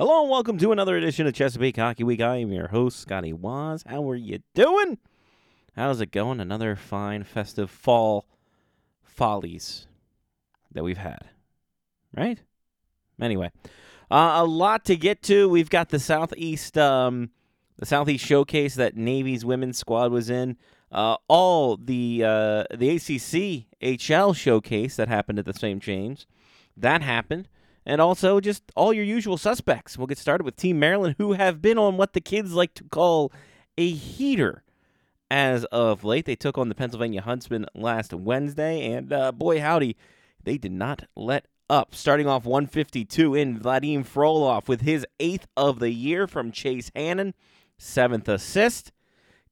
Hello and welcome to another edition of Chesapeake Hockey Week. I am your host, Scotty Wazz. How are you doing? How's it going? Another fine, festive fall follies that we've had, right? Anyway, uh, a lot to get to. We've got the Southeast, um, the Southeast Showcase that Navy's women's squad was in. Uh, all the uh, the ACC HL Showcase that happened at the St. James, that happened and also just all your usual suspects. We'll get started with Team Maryland, who have been on what the kids like to call a heater as of late. They took on the Pennsylvania Huntsmen last Wednesday, and uh, boy, howdy, they did not let up. Starting off 152 in Vadim Frolov with his eighth of the year from Chase Hannon, seventh assist.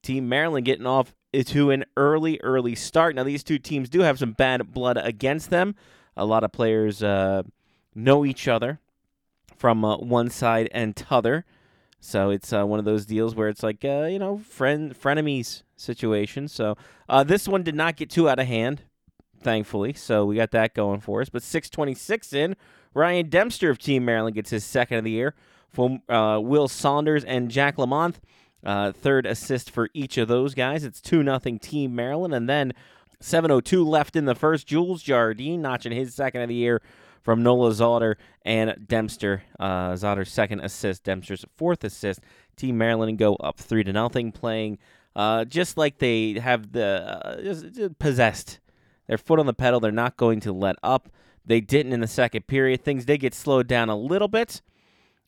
Team Maryland getting off to an early, early start. Now, these two teams do have some bad blood against them. A lot of players. Uh, know each other from uh, one side and t'other. So it's uh, one of those deals where it's like uh, you know friend frenemies situation. So uh, this one did not get too out of hand, thankfully. So we got that going for us. But 626 in, Ryan Dempster of Team Maryland gets his second of the year. From uh, Will Saunders and Jack Lamont, uh, third assist for each of those guys. It's two nothing Team Maryland, and then 7:02 left in the first. Jules Jardine notching his second of the year from Noah Zotter and Dempster. Uh, Zotter's second assist, Dempster's fourth assist. Team Maryland go up three to nothing, playing uh, just like they have the uh, possessed their foot on the pedal. They're not going to let up. They didn't in the second period. Things did get slowed down a little bit.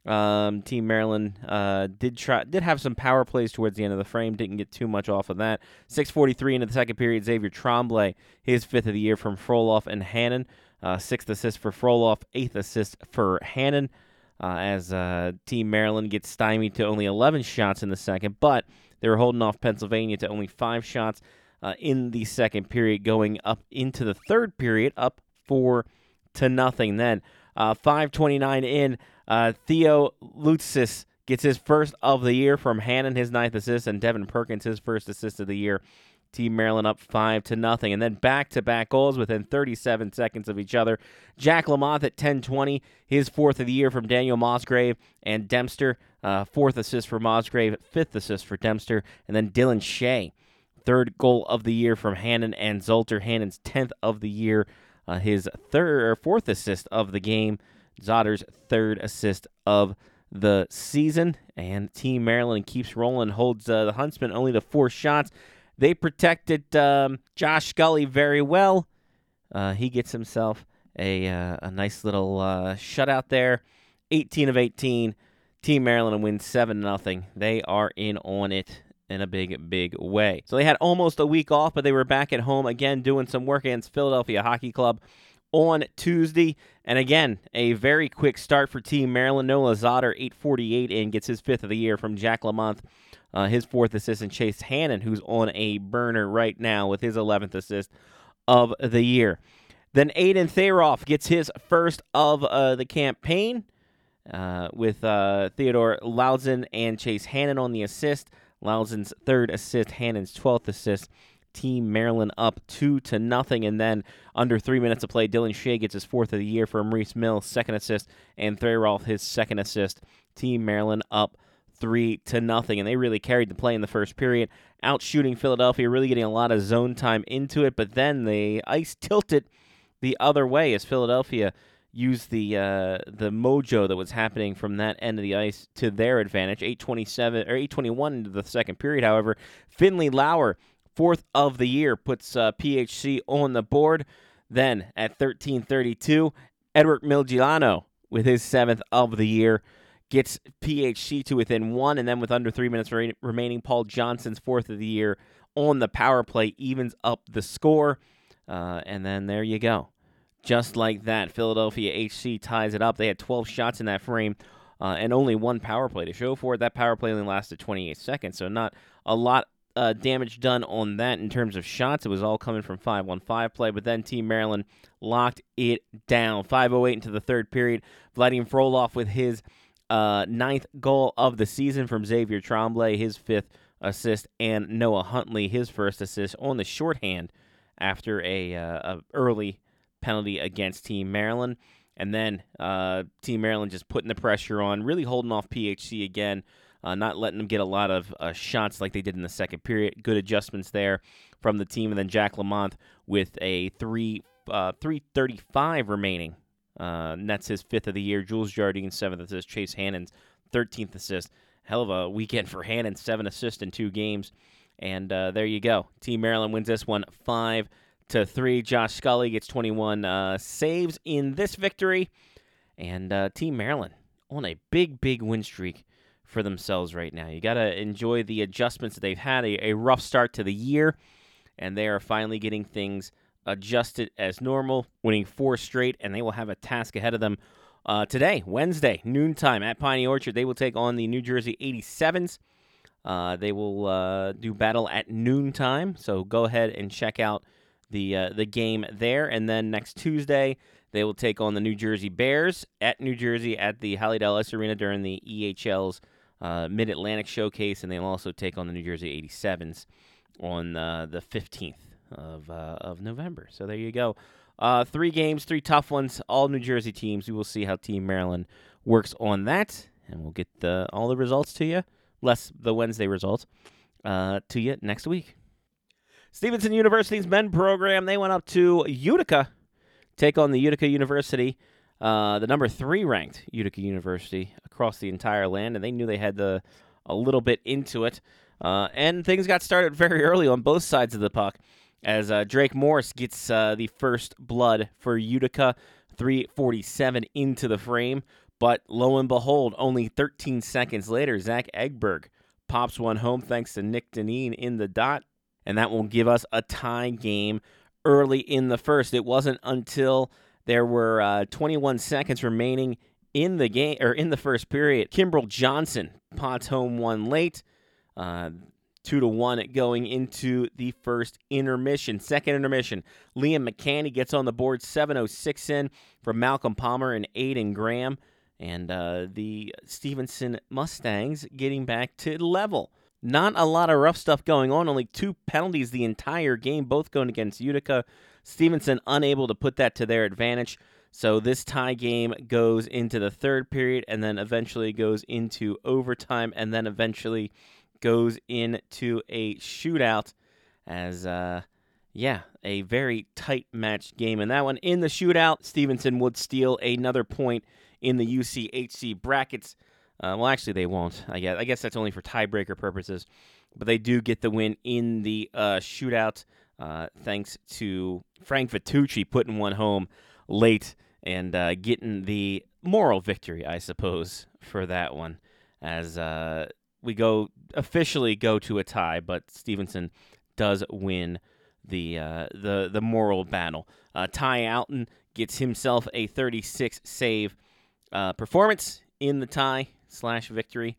Um, Team Maryland uh, did try did have some power plays towards the end of the frame. Didn't get too much off of that. 6:43 into the second period. Xavier Tremblay, his fifth of the year from Frolov and Hannon. Uh, sixth assist for Frolov, eighth assist for Hannon. Uh, as uh, Team Maryland gets stymied to only 11 shots in the second, but they were holding off Pennsylvania to only five shots uh, in the second period, going up into the third period, up four to nothing. Then uh, 5:29 in, uh, Theo Lutzis gets his first of the year from Hannon, his ninth assist, and Devin Perkins his first assist of the year Team Maryland up five to nothing, and then back-to-back goals within 37 seconds of each other. Jack Lamont at 10:20, his fourth of the year from Daniel Mosgrave and Dempster, uh, fourth assist for Mosgrave, fifth assist for Dempster, and then Dylan Shea, third goal of the year from Hannon and Zotter. Hannon's 10th of the year, uh, his third or fourth assist of the game. Zotter's third assist of the season, and Team Maryland keeps rolling, holds uh, the Huntsmen only to four shots. They protected um, Josh Scully very well. Uh, he gets himself a uh, a nice little uh, shutout there. 18 of 18. Team Maryland wins 7 0. They are in on it in a big, big way. So they had almost a week off, but they were back at home again doing some work against Philadelphia Hockey Club on Tuesday. And again, a very quick start for Team Maryland. Noah Zotter, 848 in, gets his fifth of the year from Jack Lamont uh, his fourth assist, and Chase Hannon, who's on a burner right now with his 11th assist of the year. Then Aiden Tharoff gets his first of uh, the campaign uh, with uh, Theodore Loudson and Chase Hannon on the assist. Loudson's third assist, Hannon's 12th assist. Team Maryland up two to nothing, and then under three minutes of play, Dylan Shea gets his fourth of the year for Maurice Mills, second assist, and Tharoff his second assist. Team Maryland up three to nothing, and they really carried the play in the first period, out shooting Philadelphia, really getting a lot of zone time into it. But then the ice tilted the other way as Philadelphia used the uh, the mojo that was happening from that end of the ice to their advantage. 827 or 821 into the second period. However, Finley Lauer, fourth of the year, puts uh, PHC on the board. Then at 1332, Edward Milgilano with his seventh of the year gets PHC to within one, and then with under three minutes re- remaining, Paul Johnson's fourth of the year on the power play evens up the score, uh, and then there you go. Just like that, Philadelphia HC ties it up. They had 12 shots in that frame. Uh, and only one power play to show for it. That power play only lasted 28 seconds, so not a lot uh, damage done on that in terms of shots. It was all coming from 5 1 5 play, but then Team Maryland locked it down. 5.08 into the third period. Vladimir Frolov with his uh, ninth goal of the season from Xavier Tremblay, his fifth assist, and Noah Huntley, his first assist on the shorthand after a, uh, a early penalty against Team Maryland. And then uh, Team Maryland just putting the pressure on, really holding off PHC again, uh, not letting them get a lot of uh, shots like they did in the second period. Good adjustments there from the team. And then Jack Lamont with a three uh, 335 remaining. Uh, and that's his fifth of the year. Jules Jardine, seventh assist. Chase Hannon's 13th assist. Hell of a weekend for Hannon, seven assists in two games. And uh, there you go. Team Maryland wins this one five to three. Josh Scully gets 21 uh, saves in this victory, and uh, Team Maryland on a big, big win streak for themselves right now. You got to enjoy the adjustments that they've had. A, a rough start to the year, and they are finally getting things adjusted as normal, winning four straight, and they will have a task ahead of them. Uh, today, Wednesday, noontime at Piney Orchard, they will take on the New Jersey 87s. Uh, they will uh, do battle at noontime, so go ahead and check out the uh, the game there. And then next Tuesday, they will take on the New Jersey Bears at New Jersey at the Holly Ellis Arena during the EHL's uh, Mid Atlantic Showcase, and they'll also take on the New Jersey 87s on uh, the 15th of uh, of November. So there you go. three games, three tough ones, all New Jersey teams. We will see how Team Maryland works on that, and we'll get the, all the results to you less the Wednesday results, uh, to you next week. Stevenson University's men program, they went up to Utica, take on the Utica University, uh, the number three ranked Utica University across the entire land, and they knew they had the, a little bit into it. Uh, and things got started very early on both sides of the puck as uh, Drake Morris gets uh, the first blood for Utica, 347 into the frame. But lo and behold, only 13 seconds later, Zach Egberg pops one home thanks to Nick Deneen in the dot, and that will give us a tie game early in the first. It wasn't until there were uh, 21 seconds remaining in the game or in the first period. Kimbrell Johnson pots home one late. Uh, two to one going into the first intermission. Second intermission, Liam McCanny gets on the board, 706 in from Malcolm Palmer and Aiden Graham and uh, the Stevenson Mustangs getting back to level. Not a lot of rough stuff going on. Only two penalties the entire game, both going against Utica. Stevenson unable to put that to their advantage. So this tie game goes into the third period and then eventually goes into overtime and then eventually goes into a shootout as uh yeah, a very tight match game. And that one in the shootout, Stevenson would steal another point in the UCHC brackets. Uh, well, actually, they won't. I guess. I guess that's only for tiebreaker purposes. But they do get the win in the uh, shootout, uh, thanks to Frank Vitucci putting one home late and uh, getting the moral victory, I suppose, for that one. As uh, we go officially go to a tie, but Stevenson does win the uh, the the moral battle. Ty Alton gets himself a 36 save uh, performance in the tie slash victory.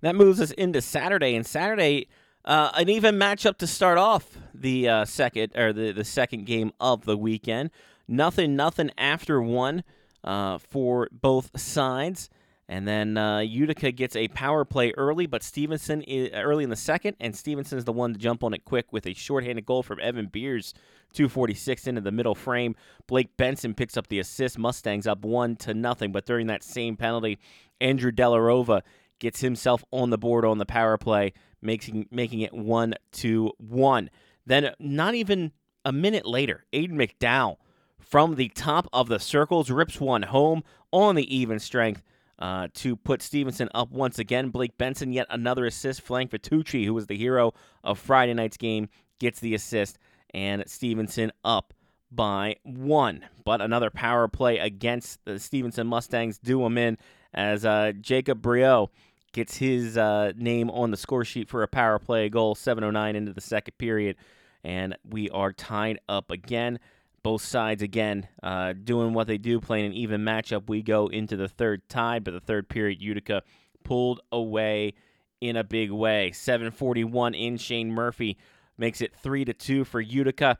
That moves us into Saturday, and Saturday, uh, an even matchup to start off the uh, second or the, the second game of the weekend. Nothing, nothing after one uh, for both sides. And then uh, Utica gets a power play early, but Stevenson is, early in the second, and Stevenson is the one to jump on it quick with a shorthanded goal from Evan Beers, 246 into the middle frame. Blake Benson picks up the assist. Mustangs up one to nothing, but during that same penalty, Andrew Delarova gets himself on the board on the power play, making making it one to one. Then not even a minute later, Aiden McDowell from the top of the circles rips one home on the even strength uh, to put Stevenson up once again. Blake Benson, yet another assist. Frank Vitucci, who was the hero of Friday night's game, gets the assist, and Stevenson up by one. But another power play against the Stevenson Mustangs do him in as uh, Jacob Brio gets his uh, name on the score sheet for a power play goal, 7.09 into the second period, and we are tied up again both sides again uh, doing what they do, playing an even matchup. We go into the third tie, but the third period, Utica pulled away in a big way. 741 in Shane Murphy makes it 3 to 2 for Utica.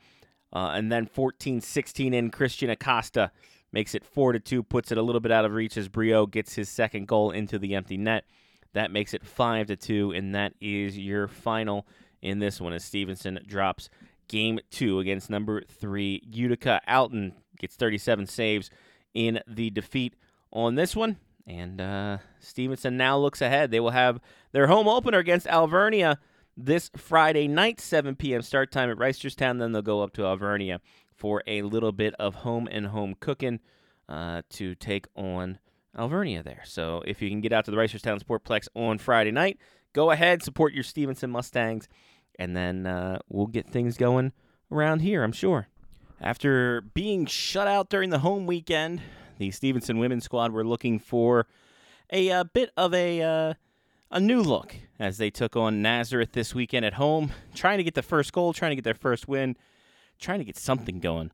Uh, and then 14-16 in Christian Acosta makes it 4 to 2, puts it a little bit out of reach as Brio gets his second goal into the empty net. That makes it 5 to 2 and that is your final in this one as Stevenson drops game two against number three Utica. Alton gets 37 saves in the defeat on this one. And uh, Stevenson now looks ahead. They will have their home opener against Alvernia this Friday night, 7 p.m. start time at Reisterstown. Then they'll go up to Alvernia for a little bit of home and home cooking uh, to take on Alvernia there. So if you can get out to the Reisterstown Sportplex on Friday night, go ahead, support your Stevenson Mustangs, and then uh, we'll get things going around here, I'm sure. After being shut out during the home weekend, the Stevenson women's squad were looking for a, a uh, bit of a uh, a new look as they took on Nazareth this weekend at home, trying to get the first goal, trying to get their first win, trying to get something going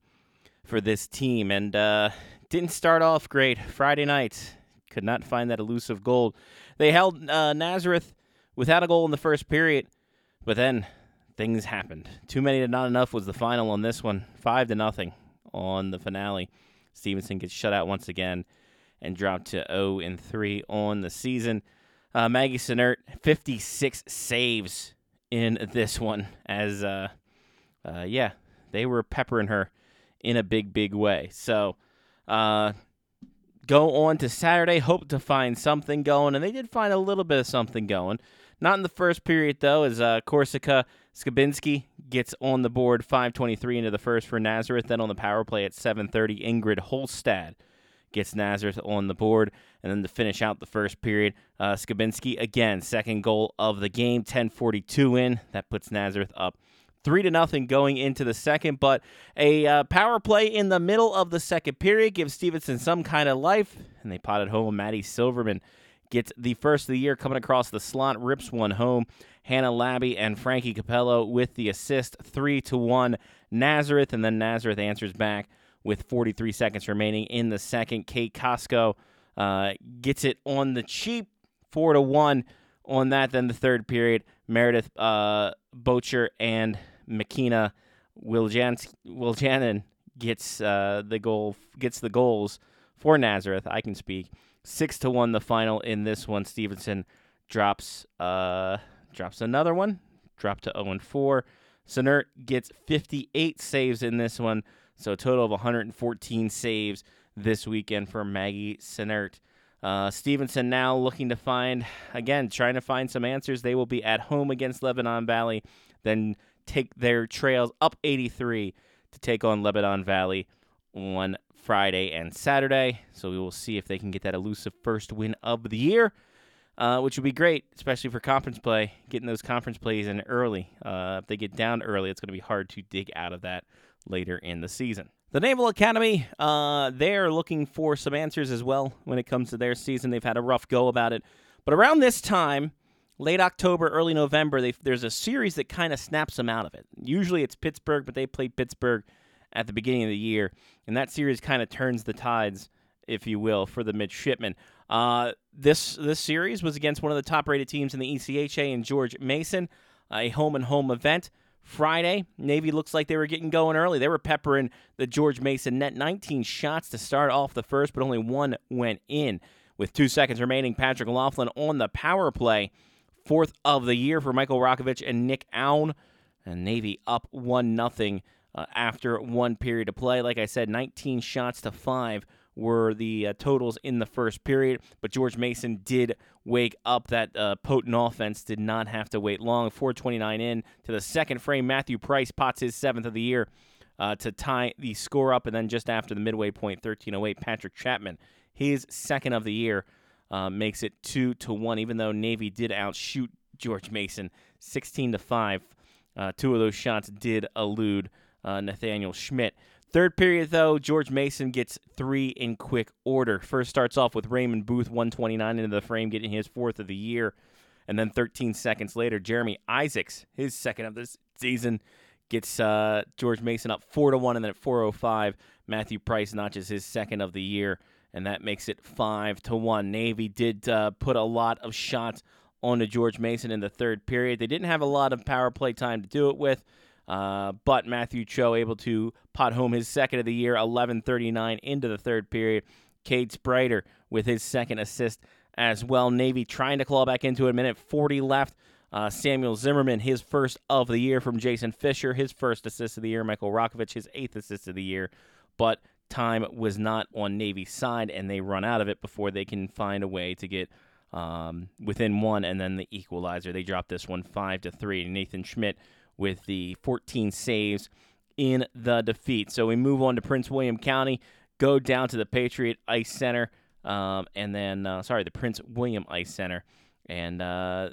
for this team, and uh, didn't start off great. Friday night, could not find that elusive goal. They held uh, Nazareth without a goal in the first period, but then things happened. Too many to not enough was the final on this one, five to nothing on the finale. Stevenson gets shut out once again and dropped to 0 and 3 on the season. Uh, Maggie Sinert, 56 saves in this one. As, uh, uh, yeah, they were peppering her in a big, big way. So, uh, go on to Saturday, hope to find something going, and they did find a little bit of something going. Not in the first period, though, as uh, Corsica Skabinski gets on the board 5.23 into the first for Nazareth. Then on the power play at 7.30, Ingrid Holstad gets Nazareth on the board. And then to finish out the first period, uh, Skabinski again, second goal of the game, 10:42 in. That puts Nazareth up three to nothing going into the second. But a uh, power play in the middle of the second period gives Stevenson some kind of life, and they potted home. Maddie Silverman gets the first of the year coming across the slot, rips one home. Hannah Labby and Frankie Capello with the assist, three to one Nazareth, and then Nazareth answers back with 43 seconds remaining in the second. Kate Costco uh, gets it on the cheap, four to one on that. Then the third period, Meredith uh, Bocher and Makina Wiljanin gets uh, the goal, gets the goals for Nazareth. I can speak six to one. The final in this one, Stevenson drops uh, drops another one, drop to zero and four. Sinert gets 58 saves in this one. So a total of 114 saves this weekend for Maggie Sinert. Uh, Stevenson now looking to find, again, trying to find some answers. They will be at home against Lebanon Valley, then take their trails up 83 to take on Lebanon Valley on Friday and Saturday. So we will see if they can get that elusive first win of the year, uh, which would be great, especially for conference play, getting those conference plays in early. Uh, if they get down early, it's going to be hard to dig out of that later in the season. The Naval Academy, uh, they're looking for some answers as well when it comes to their season. They've had a rough go about it. But around this time, late October, early November, there's a series that kind of snaps them out of it. Usually it's Pittsburgh, but they play Pittsburgh at the beginning of the year. And that series kind of turns the tides, if you will, for the midshipmen. Uh, this, this series was against one of the top rated teams in the ECHA and George Mason, a home and home event. Friday, Navy looks like they were getting going early. They were peppering the George Mason net 19 shots to start off the first, but only one went in. With two seconds remaining, Patrick Laughlin on the power play. Fourth of the year for Michael Rokovich and Nick Aun. And Navy up 1 0 uh, after one period of play. Like I said, 19 shots to 5 were the uh, totals in the first period, but George Mason did wake up. That uh, potent offense did not have to wait long. 429 in to the second frame. Matthew Price pots his seventh of the year uh, to tie the score up, and then just after the midway point, 1308, Patrick Chapman, his second of the year, uh, makes it two to one. Even though Navy did outshoot George Mason 16 to five, uh, two of those shots did elude uh, Nathaniel Schmidt. Third period, though, George Mason gets three in quick order. First starts off with Raymond Booth, 129 into the frame, getting his fourth of the year. And then 13 seconds later, Jeremy Isaacs, his second of the season, gets uh, George Mason up 4 to 1. And then at 405, Matthew Price notches his second of the year. And that makes it 5 to 1. Navy did uh, put a lot of shots onto George Mason in the third period. They didn't have a lot of power play time to do it with. Uh, but Matthew Cho able to pot home his second of the year, 11:39 into the third period. Cade Sprider with his second assist as well. Navy trying to claw back into it. A minute 40 left. Uh, Samuel Zimmerman, his first of the year from Jason Fisher, his first assist of the year. Michael Rokovich, his eighth assist of the year. But time was not on Navy's side, and they run out of it before they can find a way to get um, within one, and then the equalizer. They drop this one five to three. Nathan Schmidt with the 14 saves in the defeat. So we move on to Prince William County, go down to the Patriot Ice Center, um, and then uh, sorry, the Prince William Ice Center, and uh,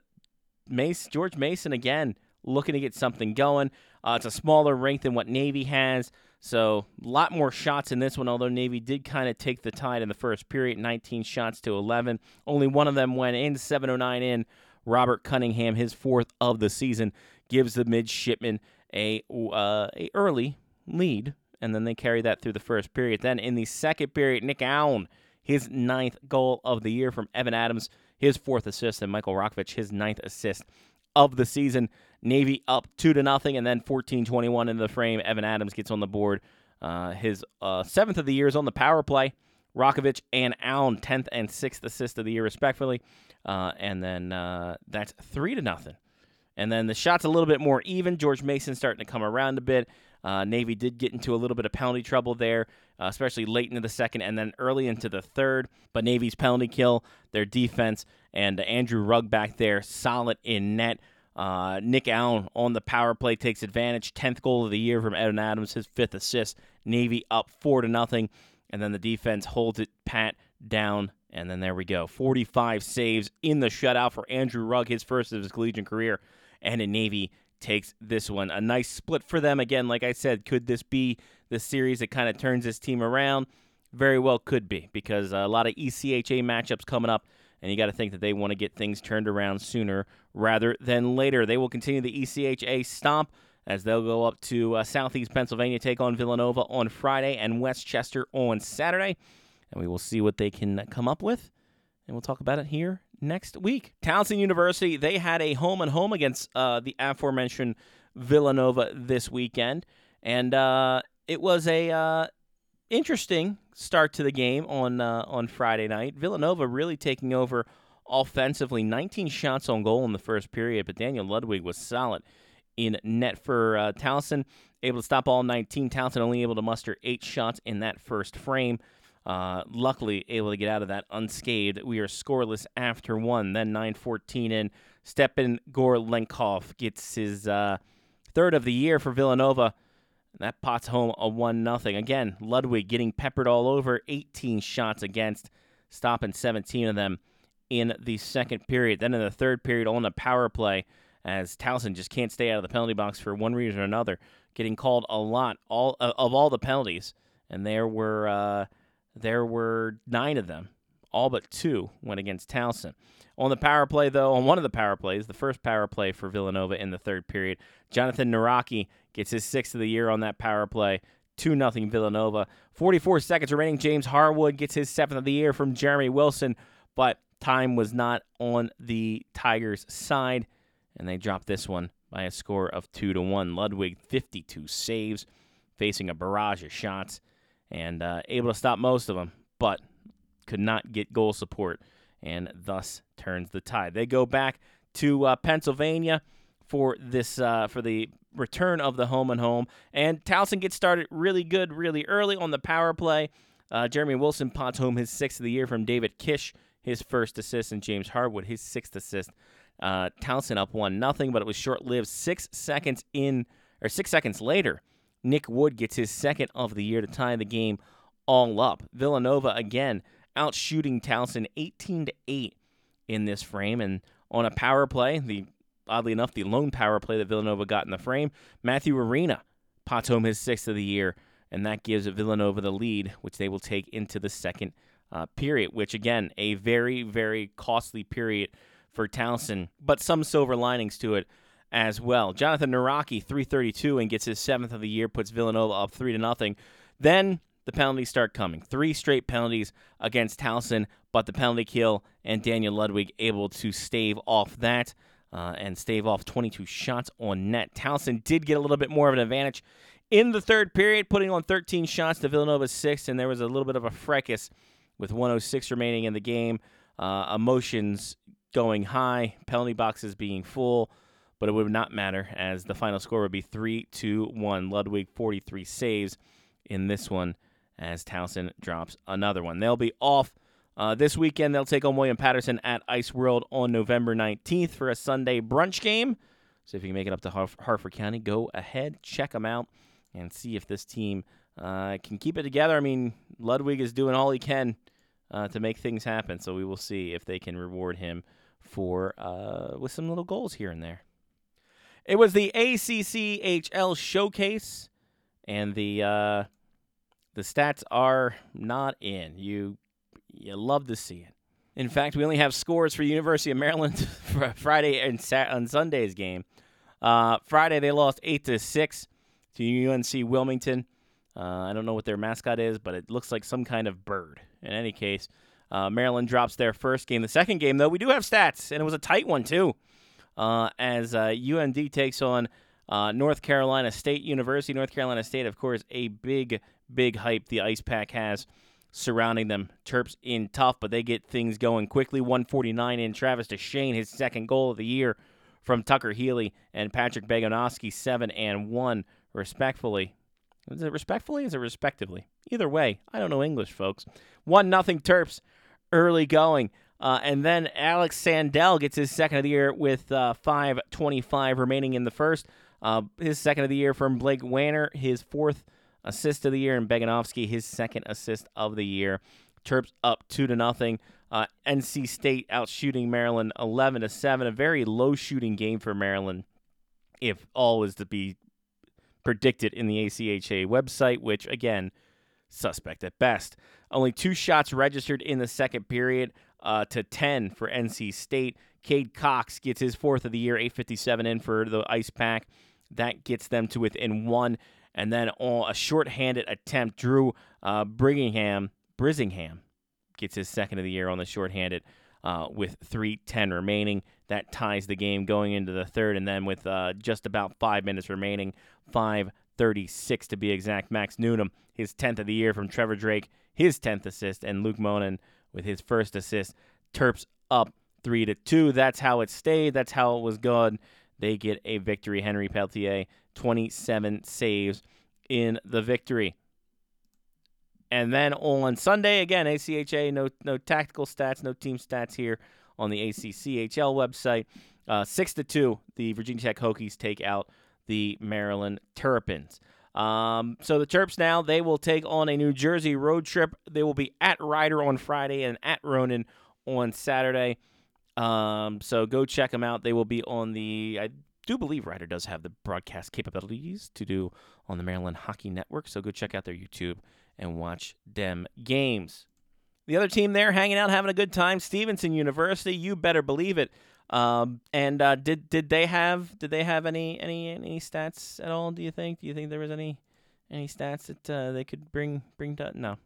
Mace George Mason again looking to get something going. Uh, it's a smaller rink than what Navy has, so a lot more shots in this one. Although Navy did kind of take the tide in the first period, 19 shots to 11. Only one of them went in, 7:09 in. Robert Cunningham, his fourth of the season, gives the midshipmen a uh, a early lead, and then they carry that through the first period. Then in the second period, Nick Allen, his ninth goal of the year from Evan Adams, his fourth assist, and Michael Rokovich, his ninth assist of the season. Navy up two to nothing, and then 14-21 in the frame. Evan Adams gets on the board. Uh, his uh, seventh of the year is on the power play. Rokovich and Allen, tenth and sixth assist of the year, respectively. Uh, and then uh, that's three to nothing. And then the shot's a little bit more even. George Mason starting to come around a bit. Uh, Navy did get into a little bit of penalty trouble there, uh, especially late into the second and then early into the third. But Navy's penalty kill, their defense, and Andrew Rugg back there, solid in net. Uh, Nick Allen on the power play takes advantage. Tenth goal of the year from Evan Adams, his fifth assist. Navy up four to nothing, and then the defense holds it pat down, and then there we go. Forty-five saves in the shutout for Andrew Rugg, his first of his collegiate career, and a Navy takes this one. A nice split for them. Again, like I said, could this be the series that kind of turns this team around? Very well could be because a lot of ECHA matchups coming up and you got to think that they want to get things turned around sooner rather than later. They will continue the ECHA stomp as they'll go up to uh, Southeast Pennsylvania, take on Villanova on Friday and West Chester on Saturday. And we will see what they can come up with. And we'll talk about it here next week. Towson University, they had a home and home against uh, the aforementioned Villanova this weekend. And uh, it was a uh, interesting start to the game on uh, on Friday night. Villanova really taking over offensively, 19 shots on goal in the first period, but Daniel Ludwig was solid in net for uh, Towson, able to stop all 19. Towson only able to muster eight shots in that first frame. Uh, luckily, able to get out of that unscathed. We are scoreless after one. Then 9-14 in. Stepan Gorlenkov gets his uh, third of the year for Villanova that pots home a 1 nothing. Again, Ludwig getting peppered all over, 18 shots against, stopping 17 of them in the second period. Then in the third period, on the power play, as Towson just can't stay out of the penalty box for one reason or another, getting called a lot all uh, of all the penalties, and there were uh, there were nine of them. All but two went against Towson. On the power play, though, on one of the power plays, the first power play for Villanova in the third period, Jonathan Naraki gets his sixth of the year on that power play. 2 0 Villanova. 44 seconds remaining. James Harwood gets his seventh of the year from Jeremy Wilson, but time was not on the Tigers' side, and they dropped this one by a score of 2 to 1. Ludwig, 52 saves, facing a barrage of shots, and uh, able to stop most of them, but could not get goal support and thus turns the tide. They go back to uh, Pennsylvania for this uh, for the return of the home and home, and Towson gets started really good, really early on the power play. Uh, Jeremy Wilson pots home his sixth of the year from David Kish, his first assist, and James Harwood his sixth assist. Uh, Towson up one nothing, but it was short lived. Six seconds in, or six seconds later, Nick Wood gets his second of the year to tie the game all up. Villanova again out shooting Towson 18 to 8 in this frame. And on a power play, the oddly enough, the lone power play that Villanova got in the frame, Matthew Arena pots home his sixth of the year, and that gives Villanova the lead, which they will take into the second uh, period, which again, a very, very costly period for Towson, but some silver linings to it as well. Jonathan Naraki, 332, and gets his seventh of the year, puts Villanova up 3 to nothing. Then the penalties start coming. Three straight penalties against Towson, but the penalty kill and Daniel Ludwig able to stave off that uh, and stave off 22 shots on net. Towson did get a little bit more of an advantage in the third period, putting on 13 shots to Villanova's six, and there was a little bit of a fracas with 106 remaining in the game. Uh, emotions going high, penalty boxes being full, but it would not matter as the final score would be 3 2 1. Ludwig 43 saves in this one as Towson drops another one. They'll be off uh, this weekend. They'll take on William Paterson at Ice World on November 19th for a Sunday brunch game. So if you can make it up to Harf- Harford County, go ahead, check them out, and see if this team uh, can keep it together. I mean, Ludwig is doing all he can uh, to make things happen. So we will see if they can reward him for uh, with some little goals here and there. It was the ACCHL showcase, and the uh, the stats are not in. You you love to see it. In fact, we only have scores for University of Maryland for Friday and Sat- on Sunday's game. Uh, Friday they lost eight to six to UNC Wilmington. Uh, I don't know what their mascot is, but it looks like some kind of bird. In any case, uh, Maryland drops their first game. The second game, though, we do have stats, and it was a tight one too. Uh, as UMD uh, takes on uh, North Carolina State University. North Carolina State, of course, a big, big hype the Ice Pack has surrounding them. Terps in tough, but they get things going quickly. 149 in Travis DeShane, his second goal of the year from Tucker Healy and Patrick Begonoski, 7 and 1, respectfully. Is it respectfully? Is it respectively? Either way, I don't know English, folks. 1 nothing Terps early going. Uh, and then Alex Sandell gets his second of the year with uh, 5.25 remaining in the first. Uh, his second of the year from Blake Wanner, his fourth assist of the year, and Beganovsky, his second assist of the year. Terps up two to nothing. Uh, NC State out shooting Maryland 11 to seven. A very low shooting game for Maryland, if all is to be predicted in the ACHA website, which again, suspect at best. Only two shots registered in the second period uh, to 10 for NC State. Cade Cox gets his fourth of the year, 857 in for the Ice Pack. That gets them to within one. And then on a shorthanded attempt, Drew uh, Bringingham, Brisingham gets his second of the year on the shorthanded uh, with 3.10 remaining. That ties the game going into the third. And then with uh, just about five minutes remaining, 5.36 to be exact, Max Newnham, his 10th of the year from Trevor Drake, his 10th assist, and Luke Monin with his first assist. Terps up 3 to 2. That's how it stayed. That's how it was going they get a victory. Henry Peltier, 27 saves in the victory. And then on Sunday, again, ACHA, no, no tactical stats, no team stats here on the ACCHL website. Uh, 6 to 2, the Virginia Tech Hokies take out the Maryland Terrapins. Um, so the Terps now, they will take on a New Jersey road trip. They will be at Rider on Friday and at Rowan on Saturday. Um, so go check them out. They will be on the. I do believe Rider does have the broadcast capabilities to do on the Maryland Hockey Network. So go check out their YouTube and watch them games. The other team there hanging out, having a good time. Stevenson University. You better believe it. Um, and uh, did did they have did they have any any any stats at all? Do you think? Do you think there was any any stats that uh, they could bring bring to? No,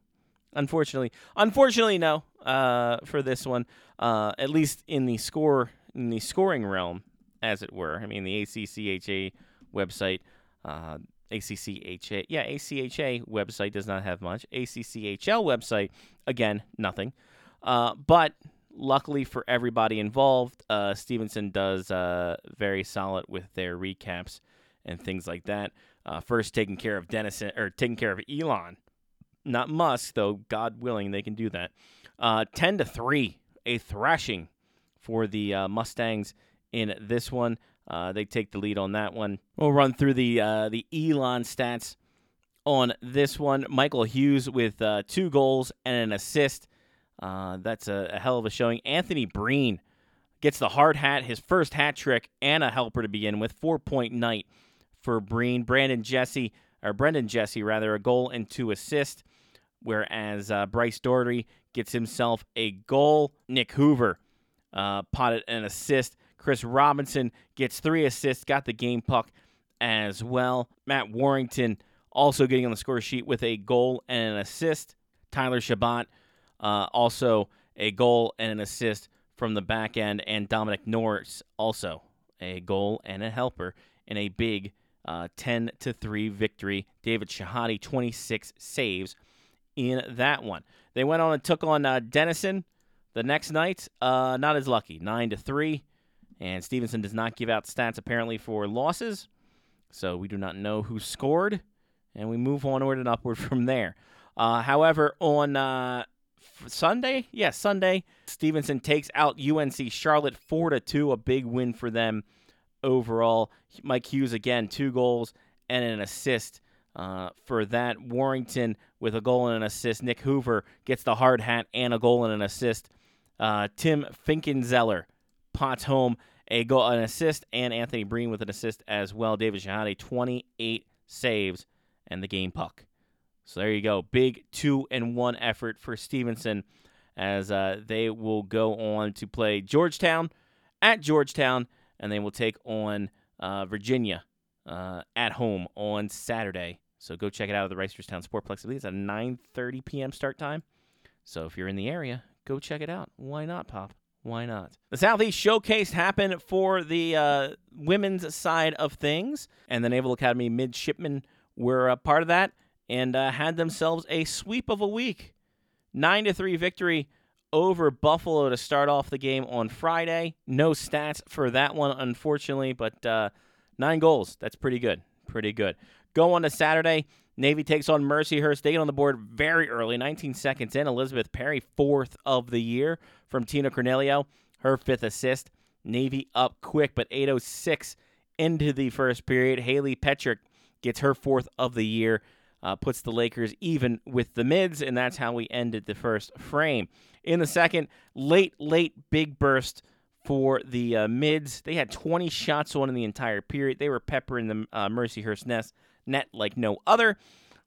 Unfortunately, unfortunately, no. Uh, for this one, uh, at least in the score in the scoring realm, as it were. I mean, the ACCHA website, uh, ACCHA, yeah, ACHA website does not have much. ACCHL website, again, nothing. Uh, but luckily for everybody involved, uh, Stevenson does uh, very solid with their recaps and things like that. Uh, first, taking care of Denison or taking care of Elon not Musk, though. God willing, they can do that. Uh, Ten to three, a thrashing for the uh, Mustangs in this one. Uh, they take the lead on that one. We'll run through the uh, the Elon stats on this one. Michael Hughes with uh, two goals and an assist. Uh, that's a, a, hell of a showing. Anthony Breen gets the hard hat, his first hat trick, and a helper to begin with. Four point night for Breen. Brandon Jesse or Brendan Jesse rather, a goal and two assists. Whereas uh, Bryce Doherty gets himself a goal. Nick Hoover uh, potted an assist. Chris Robinson gets three assists, got the game puck as well. Matt Warrington also getting on the score sheet with a goal and an assist. Tyler Shabbat uh, also a goal and an assist from the back end, and Dominic Norris also a goal and a helper in a big uh, 10 to 3 victory. David Shahadi, 26 saves in that one. They went on and took on uh, Denison the next night. Uh, not as lucky, 9 to 3. And Stevenson does not give out stats apparently for losses. So we do not know who scored. And we move onward and upward from there. Uh, however, on uh, Sunday, yes, yeah, Sunday, Stevenson takes out UNC Charlotte four to two, a big win for them overall. Mike Hughes again, two goals and an assist uh, for that. Warrington with a goal and an assist. Nick Hoover gets the hard hat and a goal and an assist. Uh, Tim Finkenzeller pots home a goal, an assist, and Anthony Breen with an assist as well. David Shahade, 28 saves and the game puck. So there you go. Big two and one effort for Stevenson as uh, they will go on to play Georgetown at Georgetown, and they will take on uh, Virginia uh, at home on Saturday. So go check it out at the Reisterstown Sportplex. I believe it's a 9:30 p.m. start time. So if you're in the area, go check it out. Why not, Pop? Why not? The Southeast Showcase happened for the uh, women's side of things, and the Naval Academy midshipmen were a part of that and uh, had themselves a sweep of a week. 9 to 3 victory over Buffalo to start off the game on Friday. No stats for that one, unfortunately, but uh, nine goals. That's pretty good. Pretty good. Go on to Saturday. Navy takes on Mercyhurst. They get on the board very early, 19 seconds in. Elizabeth Perry, fourth of the year from Tina Cornelio, her fifth assist. Navy up quick, but 8.06 into the first period. Haley Petrick gets her fourth of the year, uh, puts the Lakers even with the mids, and that's how we ended the first frame. In the second, late, late big burst for the uh, mids. They had 20 shots on in the entire period. They were peppering the uh, Mercyhurst nest net like no other.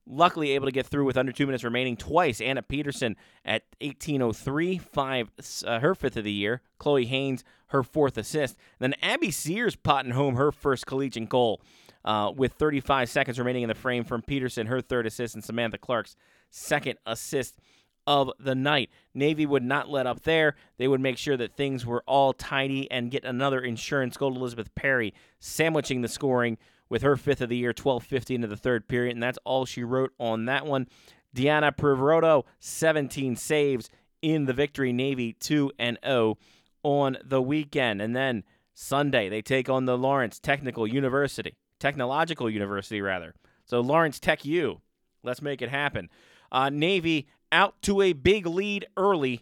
Luckily, able to get through with under two minutes remaining twice. Anna Peterson at 18:03, five uh, her fifth of the year. Chloe Haynes her fourth assist. then Abby Sears potting home her first collegiate goal uh, with 35 seconds remaining in the frame from Peterson, her third assist, and Samantha Clark's second assist of the night. Navy would not let up there. They would make sure that things were all tidy and get another insurance goal. Elizabeth Perry sandwiching the scoring with her fifth of the year, 12 50 into the third period. And that's all she wrote on that one. Deanna Privaroto, 17 saves in the victory. Navy 2 and 0 on the weekend. And then Sunday, they take on the Lawrence Technical University, Technological University, rather. So Lawrence Tech U. Let's make it happen. Uh, Navy out to a big lead early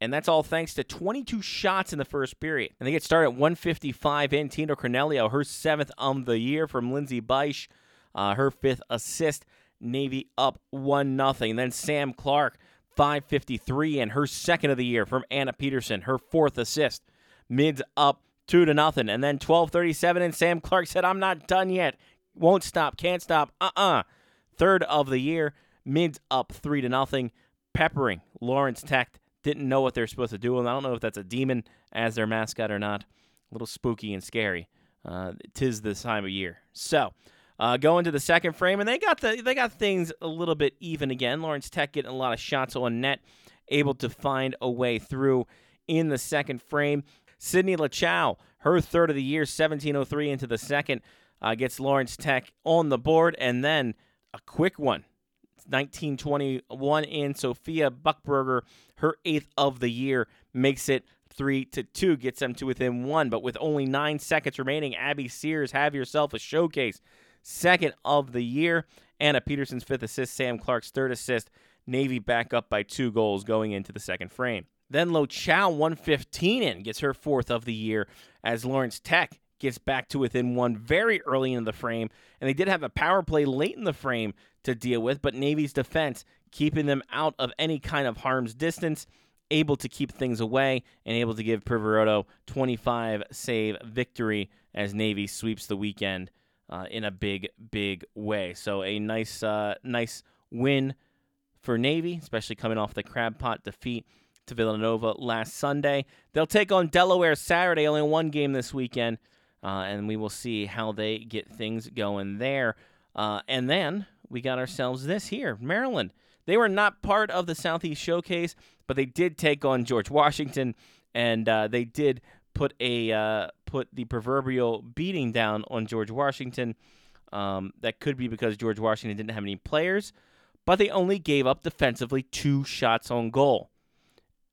and that's all thanks to 22 shots in the first period. And they get started at 155 in. Tina Cornelio, her seventh of the year from Lindsay Beisch, uh, her fifth assist. Navy up 1 nothing. Then Sam Clark, 553, and her second of the year from Anna Peterson, her fourth assist. Mids up 2 to nothing. And then 1237, and Sam Clark said, I'm not done yet. Won't stop, can't stop. Uh uh-uh. uh Third of the year. Mids up 3 to nothing. Peppering Lawrence Tech didn't know what they're supposed to do. And I don't know if that's a demon as their mascot or not. A little spooky and scary. Uh, tis this time of year. So, uh, going to the second frame, and they got the they got things a little bit even again. Lawrence Tech getting a lot of shots on net, able to find a way through in the second frame. Sydney LaChow, her third of the year, 1703 into the second, uh, gets Lawrence Tech on the board, and then a quick one 1921 in. Sophia Buckberger, her eighth of the year, makes it three to two, gets them to within one. But with only nine seconds remaining, Abby Sears, have yourself a showcase. Second of the year. Anna Peterson's fifth assist, Sam Clark's third assist. Navy back up by two goals going into the second frame. Then Lo Chow, 115 in, gets her fourth of the year as Lawrence Tech gets back to within one very early in the frame. And they did have a power play late in the frame to deal with, but Navy's defense keeping them out of any kind of harm's distance, able to keep things away, and able to give Privaroto 25 save victory as Navy sweeps the weekend uh, in a big, big way. So a nice, uh, nice win for Navy, especially coming off the crab pot defeat to Villanova last Sunday. They'll take on Delaware Saturday, only one game this weekend, uh, and we will see how they get things going there. Uh, and then we got ourselves this here Maryland. They were not part of the Southeast Showcase, but they did take on George Washington, and uh, they did put a uh, put the proverbial beating down on George Washington. Um, that could be because George Washington didn't have any players, but they only gave up defensively two shots on goal.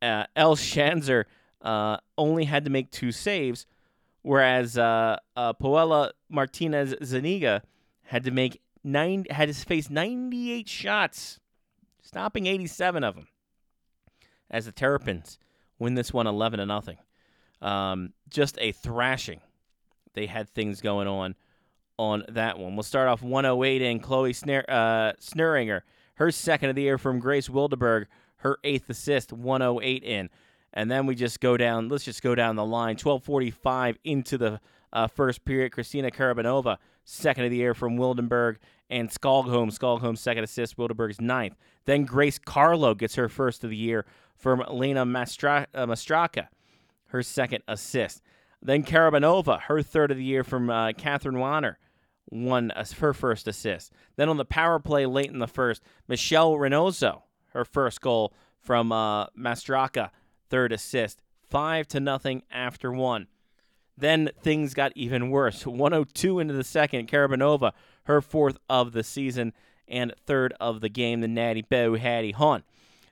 Uh, El Shanzer uh, only had to make two saves, whereas uh, uh, Martinez Zaniga had to make nine had to face 98 shots. stopping 87 of them. As the Terrapins win this one 11 to nothing. Um, just a thrashing. They had things going on on that one. We'll start off 108 in Chloe Sner- uh, Snurringer, her second of the year from Grace Wildeberg, her eighth assist, 108 in. And then we just go down, let's just go down the line. 1245 into the uh, first period. Christina Karabanova, second of the year from Wildenberg, and Skogholm, Skogholm's second assist, Wildenberg's ninth. Then Grace Carlo gets her first of the year from Lena Mastra- uh, Mastraka, her second assist. Then Karabanova, her third of the year from uh, Catherine Warner, one uh, her first assist. Then on the power play late in the first, Michelle Reynoso, her first goal from uh, Mastraka, third assist. Five to nothing after one. Then things got even worse. 102 into the second, Karabanova, her fourth of the season and third of the game, the Natty Boh Hattie Hunt.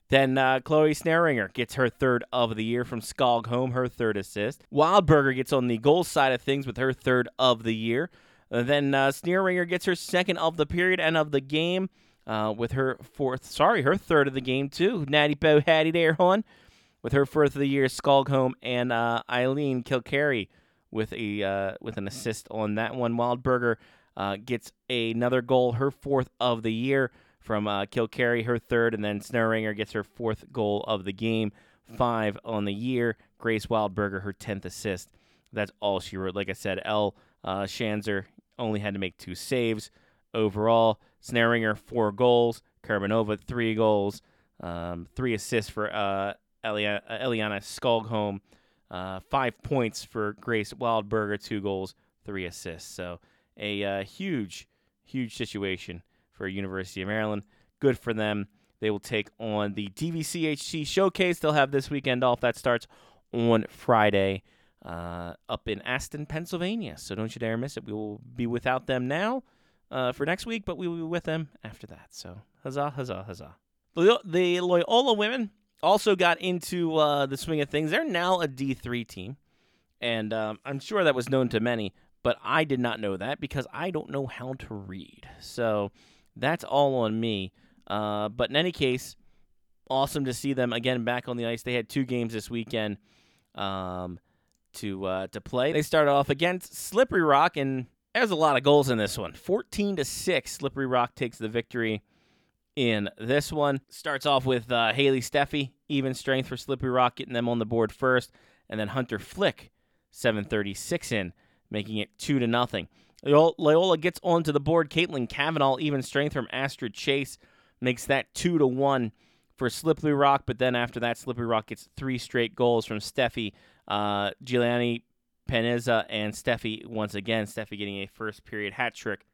Then uh, Chloe Snaringer gets her third of the year from Skogholm, her third assist. Wildberger gets on the goal side of things with her third of the year. Uh, then uh, Snaringer gets her second of the period and of the game uh, with her fourth, sorry, her third of the game too. Natty Boh Hattie there, hon, with her fourth of the year, Skogholm and uh, Eileen Kilcarry with a uh, with an assist on that one. Wildberger uh, gets another goal, her fourth of the year from uh, her third, and then Snellringer gets her fourth goal of the game, five on the year. Grace Wildberger, her tenth assist. That's all she wrote. Like I said, L. Uh, Shanzer only had to make two saves overall. Snellringer, four goals. Karbanova, three goals. Um, three assists for uh, Eliana, Eliana Skogholm. Uh, five points for Grace Wildberger, two goals, three assists. So a uh, huge, huge situation for University of Maryland. Good for them. They will take on the DVCHC Showcase. They'll have this weekend off. That starts on Friday uh, up in Aston, Pennsylvania. So don't you dare miss it. We will be without them now uh, for next week, but we will be with them after that. So huzzah, huzzah, huzzah. The Loyola women also got into uh, the swing of things. They're now a D3 team, and um, I'm sure that was known to many, but I did not know that because I don't know how to read. So that's all on me. Uh, but in any case, awesome to see them again back on the ice. They had two games this weekend um, to uh, to play. They started off against Slippery Rock, and there's a lot of goals in this one. 14 to six, Slippery Rock takes the victory in this one. Starts off with uh, Haley Steffi, even strength for Slippery Rock, getting them on the board first, and then Hunter Flick, 736 in, making it two to nothing. Loyola gets onto the board. Caitlin Cavanaugh, even strength from Astrid Chase, makes that two to one for Slippery Rock. But then after that, Slippery Rock gets three straight goals from Steffi, uh, Giuliani, Peneza, and Steffi once again. Steffi getting a first period hat trick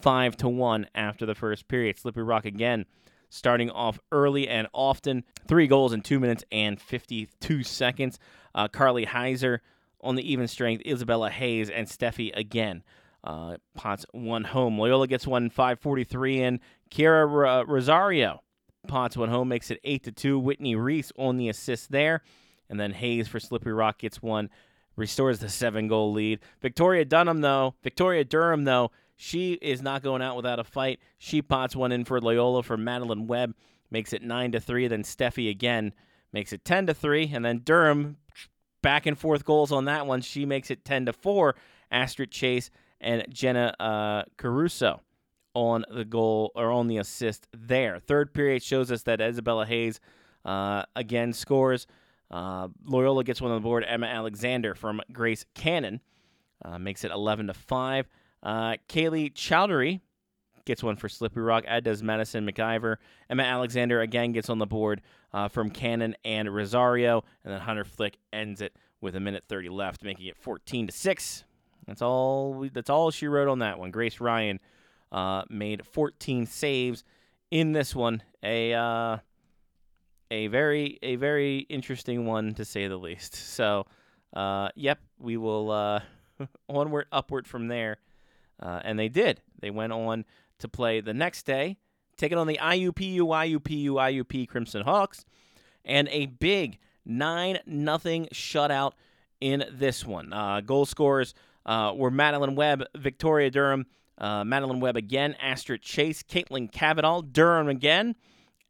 five to one after the first period. Slippery Rock again starting off early and often. Three goals in two minutes and 52 seconds. Uh, Carly Heiser on the even strength. Isabella Hayes and Steffi again. Uh, one home. Loyola gets one 543 in. Kiera Rosario. Potts one home makes it 8 to 2. Whitney Reese on the assist there. And then Hayes for Slippery Rock gets one. Restores the seven goal lead. Victoria Dunham, though, Victoria Durham, though, she is not going out without a fight. She pots one in for Loyola for Madeline Webb, makes it nine to three. Then Steffi again makes it ten to three, and then Durham back and forth goals on that one. She makes it ten to four. Astrid Chase and Jenna uh, Caruso on the goal or on the assist there. Third period shows us that Isabella Hayes uh, again scores. Uh, Loyola gets one on the board. Emma Alexander from Grace Cannon uh, makes it 11 to 5. Uh, Kaylee Chowdhury gets one for Slippery Rock, as does Madison McIver. Emma Alexander again gets on the board uh, from Cannon and Rosario, and then Hunter Flick ends it with a minute 30 left, making it 14 to six. That's all. We, that's all she wrote on that one. Grace Ryan uh, made 14 saves in this one. A uh, a very a very interesting one to say the least. So, uh, yep, we will uh, onward upward from there. Uh, and they did. They went on to play the next day, taking on the IUPU, IUPU, IUP Crimson Hawks, and a big 9 nothing shutout in this one. Uh, goal scorers uh, were Madeline Webb, Victoria Durham, uh, Madeline Webb again, Astrid Chase, Caitlin Cavanaugh, Durham again,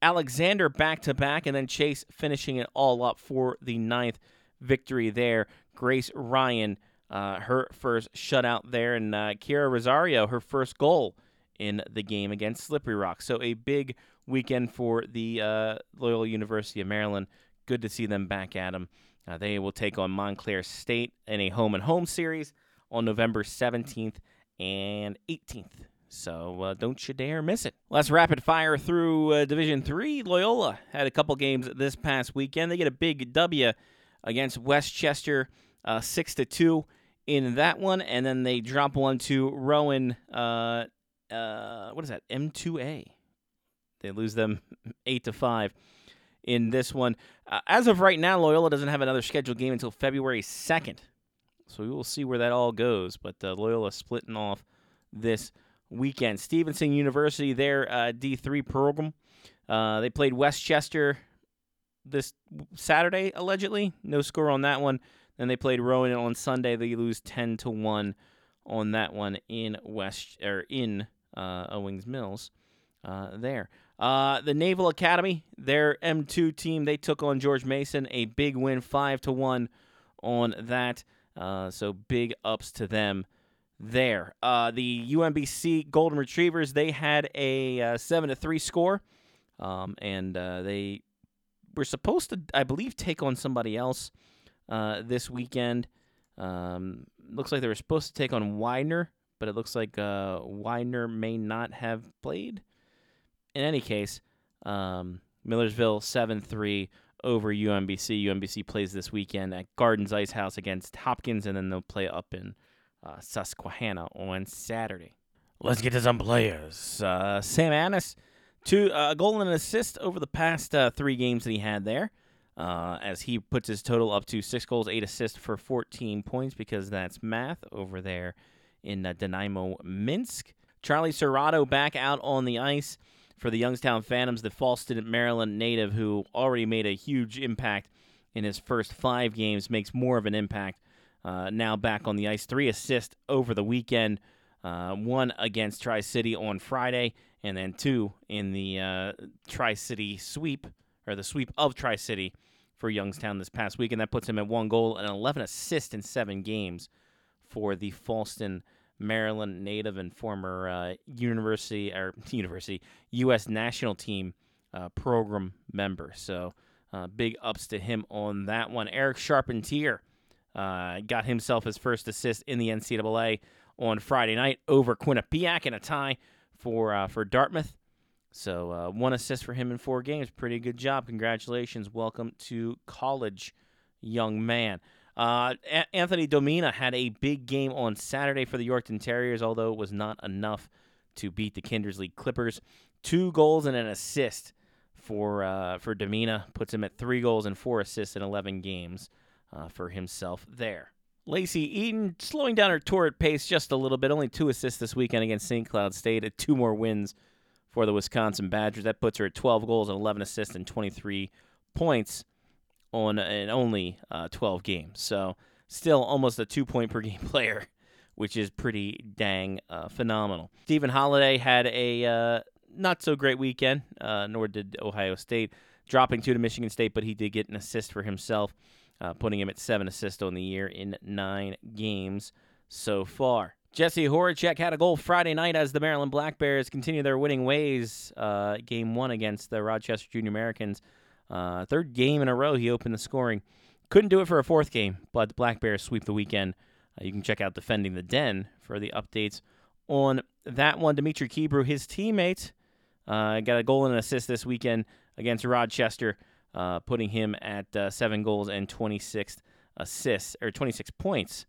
Alexander back to back, and then Chase finishing it all up for the ninth victory there. Grace Ryan, uh, her first shutout there, and uh, Kira Rosario, her first goal in the game against Slippery Rock. So a big weekend for the uh, Loyola University of Maryland. Good to see them back at them. Uh, they will take on Montclair State in a home and home series on November 17th and 18th. So uh, don't you dare miss it. Let's rapid fire through uh, Division Three. Loyola had a couple games this past weekend. They get a big W against West Chester, uh, six to two in that one, and then they drop one to Rowan. Uh, uh, what is that? M2A. They lose them eight to five in this one. Uh, as of right now, Loyola doesn't have another scheduled game until February second, so we will see where that all goes. But Loyola splitting off this weekend. Stevenson University, their uh, D3 program, uh, they played West Chester this Saturday, allegedly. No score on that one. Then they played Rowan on Sunday. They lose 10 to 1 on that one in West or in uh, Owings Mills uh, there. Uh, the Naval Academy, their M2 team, they took on George Mason, a big win, 5 to 1 on that. Uh, so big ups to them there. Uh, the UMBC Golden Retrievers they had a uh, seven to three score, um, and they were supposed to, I believe, take on somebody else uh, this weekend. Um, looks like they were supposed to take on Widener, but it looks like uh, Widener may not have played. In any case, um, Millersville seven three over UMBC. UMBC plays this weekend at Gardens Ice House against Hopkins, and then they'll play up in uh, Susquehanna on Saturday. Let's get to some players. Uh, Sam Annis, two uh, goal and an assist over the past uh, three games that he had there, uh, as he puts his total up to six goals, eight assists for 14 points because that's math over there in uh, Dynamo Minsk. Charlie Cerrato back out on the ice for the Youngstown Phantoms, the Fallston, Maryland native who already made a huge impact in his first five games, makes more of an impact uh, now back on the ice. Three assists over the weekend. Uh, one against Tri City on Friday, and then two in the uh, Tri City sweep, or the sweep of Tri City for Youngstown this past week. And that puts him at one goal and 11 assists in seven games for the Fallston, Maryland native and former uh, university or university U.S. national team uh, program member. So uh, big ups to him on that one. Eric Charpentier uh, got himself his first assist in the NCAA on Friday night over Quinnipiac in a tie for uh, for Dartmouth. So uh, one assist for him in four games. Pretty good job. Congratulations. Welcome to college, young man. Uh, A- Anthony Domina had a big game on Saturday for the Yorkton Terriers, although it was not enough to beat the Kindersley Klippers. Two goals and an assist for uh, for Domina puts him at three goals and four assists in 11 games uh, for himself there. Lacey Eden slowing down her torrid pace just a little bit. Only two assists this weekend against St. Cloud State. At two more wins for the Wisconsin Badgers. That puts her at 12 goals and 11 assists and 23 points on in only uh, 12 games. So still almost a two point per game player, which is pretty dang uh, phenomenal. Stephen Halliday had a uh, not so great weekend, uh, nor did Ohio State, dropping two to Michigan State, but he did get an assist for himself uh, putting him at seven assists on the year in nine games so far. Jesse Horacek had a goal Friday night as the Maryland Black Bears continue their winning ways. Uh, game one against the Rochester Junior Americans. Uh, third game in a row, he opened the scoring. Couldn't do it for a fourth game, but the Black Bears sweep the weekend. Uh, you can check out Defending the Den for the updates on that one. Dimitri Kebrew, his teammate, uh, got a goal and an assist this weekend against Rochester uh, putting him at uh, seven goals and 26 assists or 26 points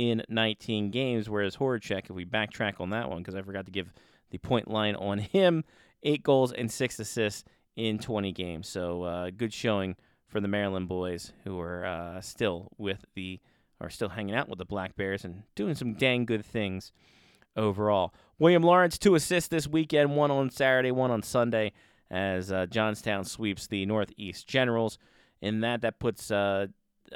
in 19 games. Whereas Horacek, if we backtrack on that one, because I forgot to give the point line on him, eight goals and six assists in 20 games. So uh, good showing for the Maryland boys who are uh, still with the are still hanging out with the Black Bears and doing some dang good things overall. William Lawrence two assists this weekend, one on Saturday, one on Sunday as uh, Johnstown sweeps the Northeast Generals. In that, that puts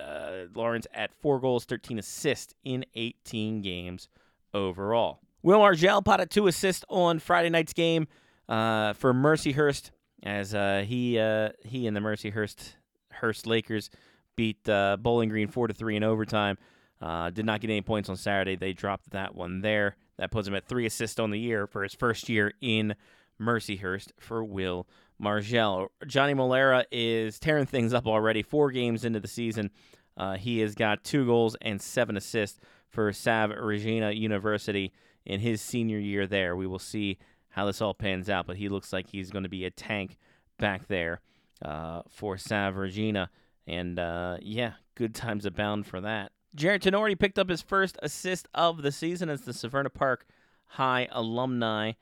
uh, Lawrence at four goals, 13 assists in 18 games overall. Will Argel potted two assists on Friday night's game uh, for Mercyhurst as uh, he uh, he and the Mercyhurst Hurst Lakers beat uh, Bowling Green four to three in overtime. Uh, did not get any points on Saturday. They dropped that one there. That puts him at three assists on the year for his first year in Mercyhurst for Will Margell. Johnny Molera is tearing things up already. Four games into the season, uh, he has got two goals and seven assists for Salve Regina University in his senior year there. We will see how this all pans out, but he looks like he's going to be a tank back there uh, for Salve Regina. And uh, yeah, good times abound for that. Jarrett Tenori picked up his first assist of the season as the Severna Park High alumni.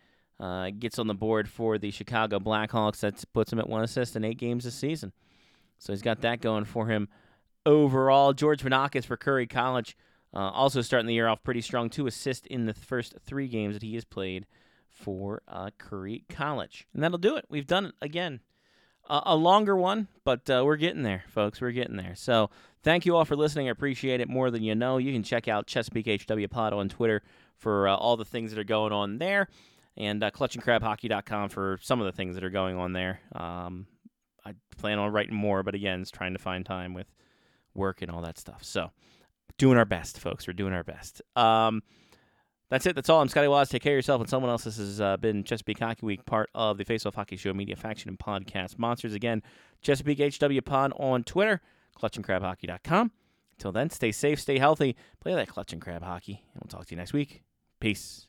Uh, gets on the board for the Chicago Blackhawks. That puts him at one assist in eight games this season. So he's got that going for him overall. George Vanakis for Curry College. Uh, also starting the year off pretty strong. Two assists in the first three games that he has played for uh, Curry College. And that'll do it. We've done it again. Uh, a longer one, but uh, we're getting there, folks. We're getting there. So thank you all for listening. I appreciate it more than you know. You can check out Chesapeake HW Pod on Twitter for uh, all the things that are going on there and uh, clutchandcrabhockey.com for some of the things that are going on there. Um, I plan on writing more, but again, it's trying to find time with work and all that stuff. So, doing our best, folks. We're doing our best. Um, that's it. That's all. I'm Scotty Wazz. Take care of yourself and someone else. This has uh, been Chesapeake Hockey Week, part of the Face Off Hockey Show media faction and podcast monsters. Again, Chesapeake HW Pod on Twitter, clutchandcrabhockey.com. Until then, stay safe, stay healthy, play that clutch and crab hockey, and we'll talk to you next week. Peace.